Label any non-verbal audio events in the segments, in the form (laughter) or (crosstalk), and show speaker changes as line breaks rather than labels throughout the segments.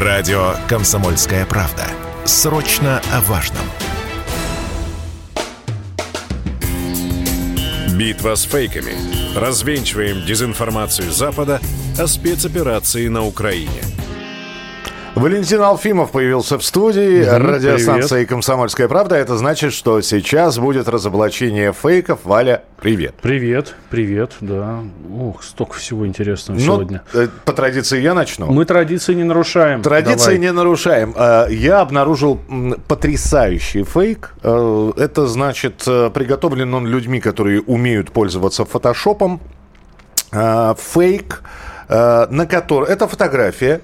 Радио «Комсомольская правда». Срочно о важном. Битва с фейками. Развенчиваем дезинформацию Запада о спецоперации на Украине –
Валентин Алфимов появился в студии угу, радиостанции привет. «Комсомольская правда». Это значит, что сейчас будет разоблачение фейков. Валя, привет.
Привет, привет, да. Ух, столько всего интересного ну, сегодня.
Э, по традиции я начну.
Мы традиции не нарушаем.
Традиции Давай. не нарушаем. Э, я обнаружил потрясающий фейк. Э, это значит, приготовлен он людьми, которые умеют пользоваться фотошопом. Фейк, на которой... Это фотография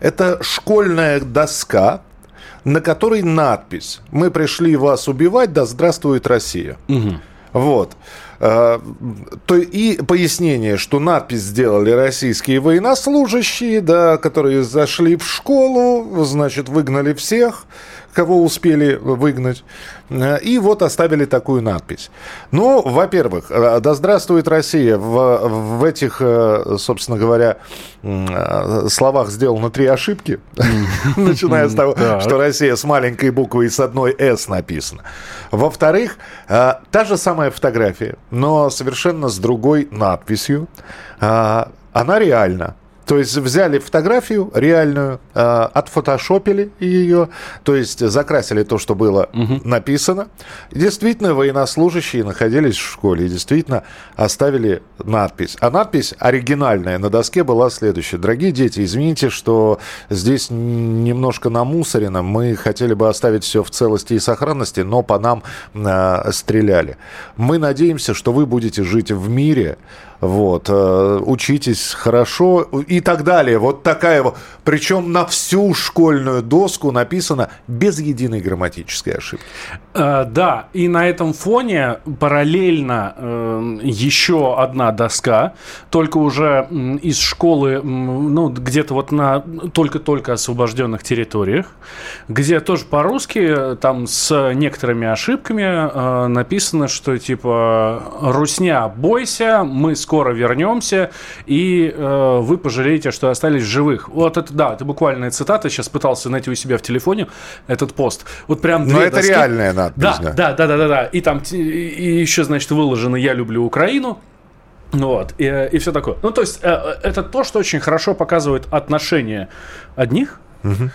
это школьная доска, на которой надпись «Мы пришли вас убивать, да здравствует Россия». Угу. Вот. А, то и пояснение, что надпись сделали российские военнослужащие, да, которые зашли в школу, значит, выгнали всех, кого успели выгнать. Э, и вот оставили такую надпись. Ну, во-первых, э, да здравствует Россия. В, в этих, э, собственно говоря, словах сделано три ошибки. (laughs) Начиная с того, что Россия с маленькой буквой и с одной «С» написано. Во-вторых, та же самая фотография, но совершенно с другой надписью. Она реальна. То есть взяли фотографию реальную, э, отфотошопили ее, то есть закрасили то, что было угу. написано. Действительно, военнослужащие находились в школе и действительно оставили надпись. А надпись оригинальная на доске была следующая. Дорогие дети, извините, что здесь немножко намусорено. Мы хотели бы оставить все в целости и сохранности, но по нам э, стреляли. Мы надеемся, что вы будете жить в мире, вот, э, учитесь хорошо и так далее. Вот такая вот. Причем на всю школьную доску написано без единой грамматической ошибки.
Э, да, и на этом фоне параллельно э, еще одна доска, только уже из школы, ну, где-то вот на только-только освобожденных территориях, где тоже по-русски, там с некоторыми ошибками написано, что типа «Русня, бойся, мы с скоро вернемся, и э, вы пожалеете, что остались живых. Вот это, да, это буквальная цитата. Сейчас пытался найти у себя в телефоне этот пост. Вот прям
Но это доски. реальная надпись.
Да, да, да, да, да, да. И там и еще, значит, выложено «Я люблю Украину». Вот, и, и все такое. Ну, то есть, э, э, это то, что очень хорошо показывает отношения одних угу.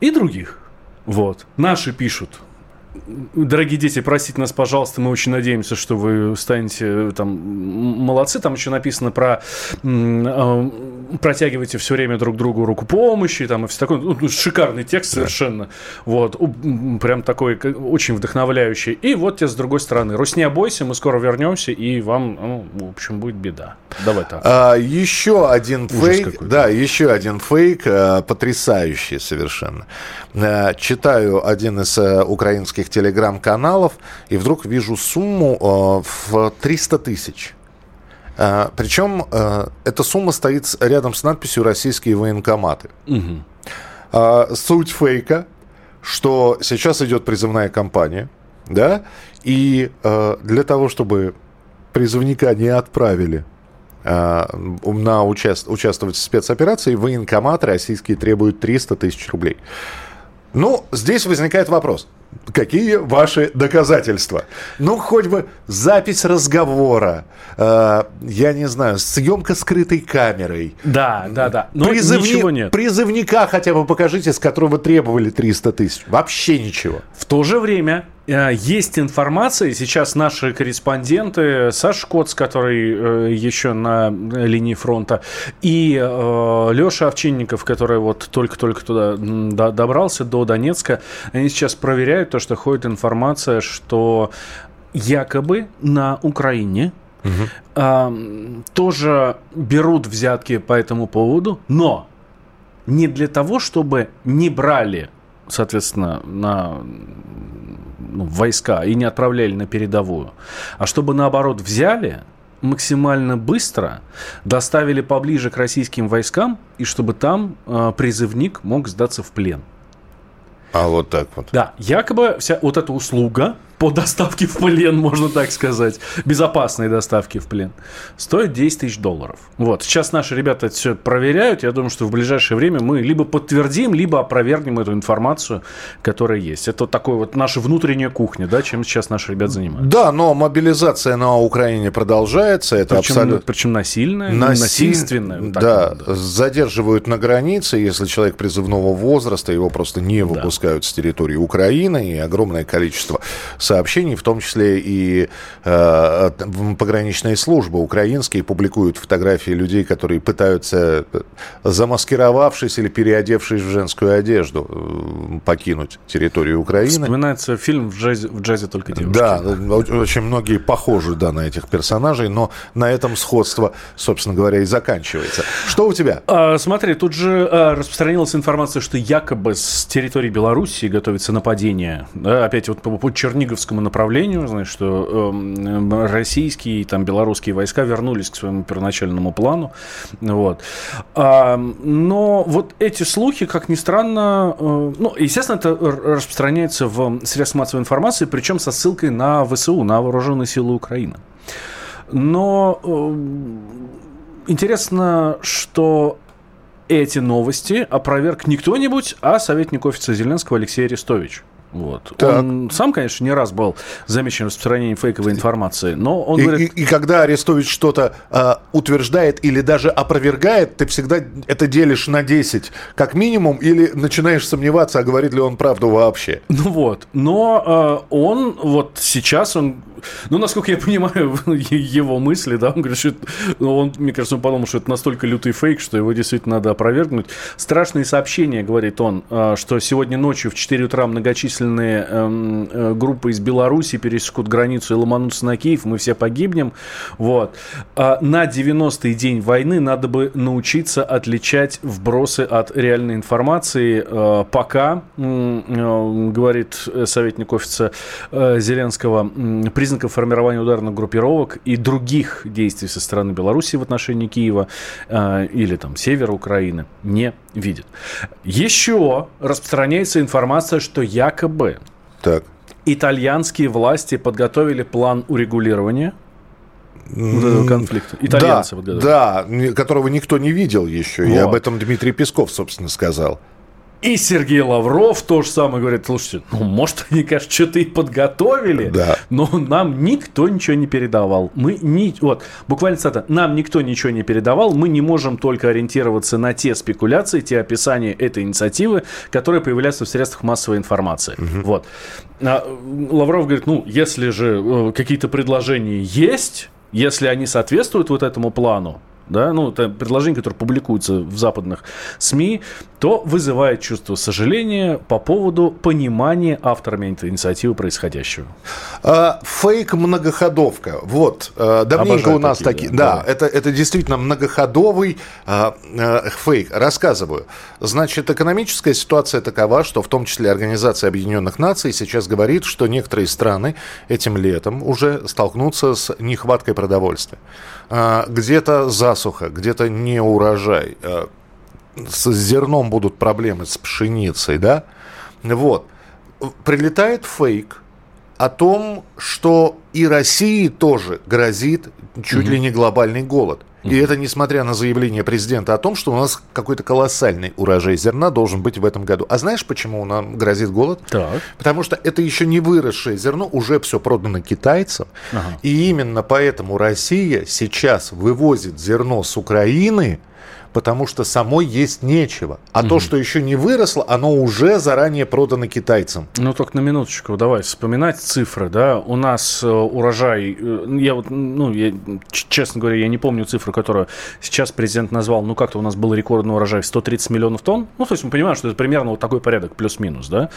и других. Вот. Наши пишут, Дорогие дети, простите нас, пожалуйста, мы очень надеемся, что вы станете там молодцы. Там еще написано про э, протягивайте все время друг другу руку помощи, там и все такое. Ну, шикарный текст совершенно. Да. Вот, прям такой очень вдохновляющий. И вот тебе с другой стороны. Русня бойся, мы скоро вернемся, и вам, ну, в общем, будет беда. Давай так.
А, еще один Ужас фейк. Да, еще один фейк, а, потрясающий совершенно. А, читаю один из украинских российских телеграм-каналов, и вдруг вижу сумму э, в 300 тысяч. Э, причем э, эта сумма стоит рядом с надписью «Российские военкоматы». Угу. Суть фейка, что сейчас идет призывная кампания, да, и для того, чтобы призывника не отправили на участ, участвовать в спецоперации, военкоматы российские требуют 300 тысяч рублей. Ну, здесь возникает вопрос – Какие ваши доказательства? Ну, хоть бы запись разговора, э, я не знаю, съемка скрытой камерой.
Да, да, да.
Но Призывни... ничего нет. Призывника хотя бы покажите, с которого требовали 300 тысяч. Вообще ничего.
В то же время есть информация, сейчас наши корреспонденты, Саша Коц, который э, еще на линии фронта, и э, Леша Овчинников, который вот только-только туда добрался, до Донецка, они сейчас проверяют то, что ходит информация, что якобы на Украине угу. тоже берут взятки по этому поводу, но не для того, чтобы не брали, соответственно, на ну, войска и не отправляли на передовую, а чтобы наоборот взяли максимально быстро, доставили поближе к российским войскам и чтобы там э, призывник мог сдаться в плен.
А вот так вот.
Да, якобы вся вот эта услуга по доставке в плен, можно так сказать, безопасной доставки в плен, стоит 10 тысяч долларов. Вот, сейчас наши ребята это все проверяют, я думаю, что в ближайшее время мы либо подтвердим, либо опровергнем эту информацию, которая есть. Это вот такой вот наша внутренняя кухня, да, чем сейчас наши ребята занимаются.
Да, но мобилизация на Украине продолжается, это
причем,
абсолютно...
Причем насильная,
Насиль...
насильственная.
Вот да, да, задерживают на границе, если человек призывного возраста, его просто не выпускают да. с территории Украины, и огромное количество сообщений, в том числе и э, пограничные службы украинские публикуют фотографии людей, которые пытаются, э, замаскировавшись или переодевшись в женскую одежду, покинуть территорию Украины.
Вспоминается фильм «В джазе, в джазе только девушки».
Да, очень многие похожи да, на этих персонажей, но на этом сходство, собственно говоря, и заканчивается. Что у тебя?
А, смотри, тут же а, распространилась информация, что якобы с территории Беларуси готовится нападение. Да, опять вот по, по Черниговскому направлению, знаешь, что э, российские и там белорусские войска вернулись к своему первоначальному плану. Вот. А, но вот эти слухи, как ни странно, э, ну, естественно, это распространяется в средствах массовой информации, причем со ссылкой на ВСУ, на вооруженные силы Украины. Но э, интересно, что эти новости опроверг не кто-нибудь, а советник офиса Зеленского Алексей Арестович. Вот. Так. Он сам, конечно, не раз был замечен в распространении фейковой информации, но он
и,
говорит...
И, и когда Арестович что-то э, утверждает или даже опровергает, ты всегда это делишь на 10 как минимум или начинаешь сомневаться, а говорит ли он правду вообще.
Ну вот, но э, он вот сейчас, он, ну, насколько я понимаю (laughs) его мысли, да, он говорит, что ну, он, мне кажется, он подумал, что это настолько лютый фейк, что его действительно надо опровергнуть. Страшные сообщения, говорит он, э, что сегодня ночью в 4 утра многочисленные эм, э, группы из Беларуси пересекут границу и ломанутся на Киев, мы все погибнем. Вот. А на 90-й день войны надо бы научиться отличать вбросы от реальной информации. Э, пока, э, говорит советник офиса э, Зеленского, э, признаков формирования ударных группировок и других действий со стороны Беларуси в отношении Киева э, или там севера Украины не видит. Еще распространяется информация, что якобы
так.
итальянские власти подготовили план урегулирования вот этого конфликта.
Итальянцы да, подготовили. Да, которого никто не видел еще. Вот. И об этом Дмитрий Песков, собственно, сказал.
И Сергей Лавров то же самое говорит, слушайте, ну, может, (laughs) они, конечно, что-то и подготовили,
да.
но нам никто ничего не передавал. Мы не... Вот, буквально цитата. Нам никто ничего не передавал, мы не можем только ориентироваться на те спекуляции, те описания этой инициативы, которые появляются в средствах массовой информации. Угу. Вот. А Лавров говорит, ну, если же э, какие-то предложения есть, если они соответствуют вот этому плану, да, ну, это предложение, которое публикуется в западных СМИ, то вызывает чувство сожаления по поводу понимания авторами этой инициативы происходящего.
А, фейк-многоходовка. Вот, а, давненько Обожаю у нас такие. Да, да это, это действительно многоходовый а, а, фейк. Рассказываю. Значит, экономическая ситуация такова, что в том числе Организация Объединенных Наций сейчас говорит, что некоторые страны этим летом уже столкнутся с нехваткой продовольствия. А, где-то засуха, где-то не урожай. А, с зерном будут проблемы, с пшеницей, да? Вот. Прилетает фейк о том, что и России тоже грозит чуть mm ли не глобальный голод. И это несмотря на заявление президента о том, что у нас какой-то колоссальный урожай зерна должен быть в этом году. А знаешь, почему нам грозит голод?
Так.
Потому что это еще не выросшее зерно, уже все продано китайцам. Ага. И именно поэтому Россия сейчас вывозит зерно с Украины потому что самой есть нечего. А угу. то, что еще не выросло, оно уже заранее продано китайцам.
Ну, только на минуточку, давай вспоминать цифры, да. У нас э, урожай, э, я вот, ну, я, честно говоря, я не помню цифру, которую сейчас президент назвал, ну, как-то у нас был рекордный урожай в 130 миллионов тонн. Ну, то есть мы понимаем, что это примерно вот такой порядок, плюс-минус, да.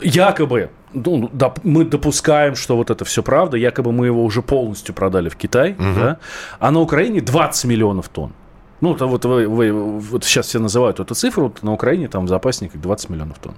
Якобы, ну, да, мы допускаем, что вот это все правда, якобы мы его уже полностью продали в Китай, угу. да, а на Украине 20 миллионов тонн. Ну, то вот, вы, вы, вот сейчас все называют эту цифру, вот на Украине там в запасниках 20 миллионов тонн.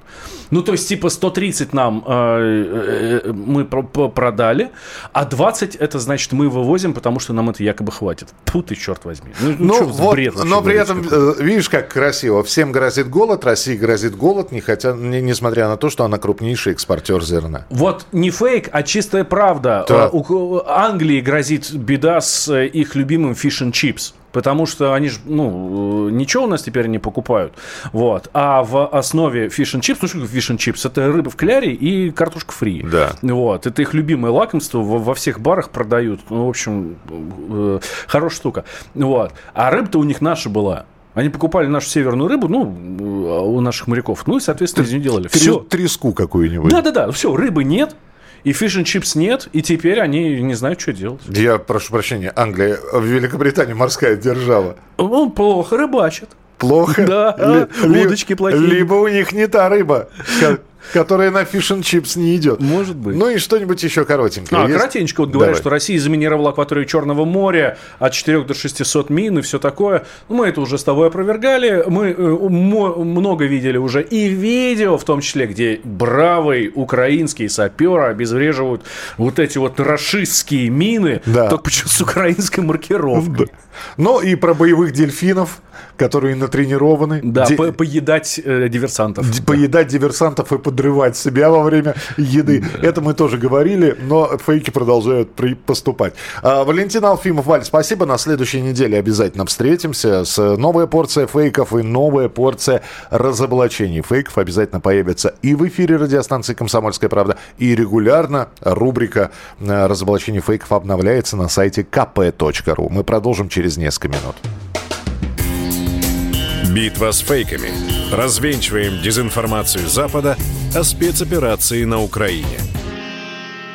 Ну, то есть, типа, 130 нам э, э, э мы про продали, а 20 это значит мы вывозим, потому что нам это якобы хватит. Фу ты, черт возьми.
Ну, ну что вот, бред но при этом, какой? Э, видишь, как красиво. Всем грозит голод, России грозит голод, не хотя, не, несмотря на то, что она крупнейший экспортер зерна.
Вот не фейк, а чистая правда. Да. У Англии грозит беда с их любимым fish and chips. Потому что они же, ну, ничего у нас теперь не покупают. Вот. А в основе and chips, ну что and chips? Это рыба в кляре и картошка фри.
Да.
Вот. Это их любимое лакомство. Во, во всех барах продают. Ну, в общем, э, хорошая штука. Вот. А рыба-то у них наша была. Они покупали нашу северную рыбу, ну, у наших моряков. Ну, и, соответственно, из нее делали.
Все. Треску какую-нибудь.
Да-да-да. Все, рыбы нет и fish chips нет, и теперь они не знают, что делать.
Я прошу прощения, Англия, в Великобритании морская держава.
Он плохо рыбачит.
Плохо?
Да, либо удочки плохие.
Либо у них не та рыба, которая на fish chips не идет.
Может быть.
Ну и что-нибудь еще коротенькое.
А, есть? коротенько вот говорят, Давай. что Россия заминировала акваторию Черного моря от 4 до 600 мин и все такое. Ну, мы это уже с тобой опровергали. Мы э, много видели уже и видео, в том числе, где бравые украинские саперы обезвреживают вот эти вот рашистские мины, да. только почему с украинской маркировкой.
Ну и про боевых дельфинов, которые натренированы.
Да, Де... по поедать э, диверсантов.
Поедать да. диверсантов и подрывать себя во время еды. Да. Это мы тоже говорили, но фейки продолжают поступать. А, Валентин Алфимов, Валь, спасибо. На следующей неделе обязательно встретимся с новой порцией фейков и новая порция разоблачений фейков обязательно появится и в эфире радиостанции «Комсомольская правда», и регулярно рубрика э, разоблачений фейков обновляется на сайте kp.ru. Мы продолжим через через несколько минут.
Битва с фейками. Развенчиваем дезинформацию Запада о спецоперации на Украине.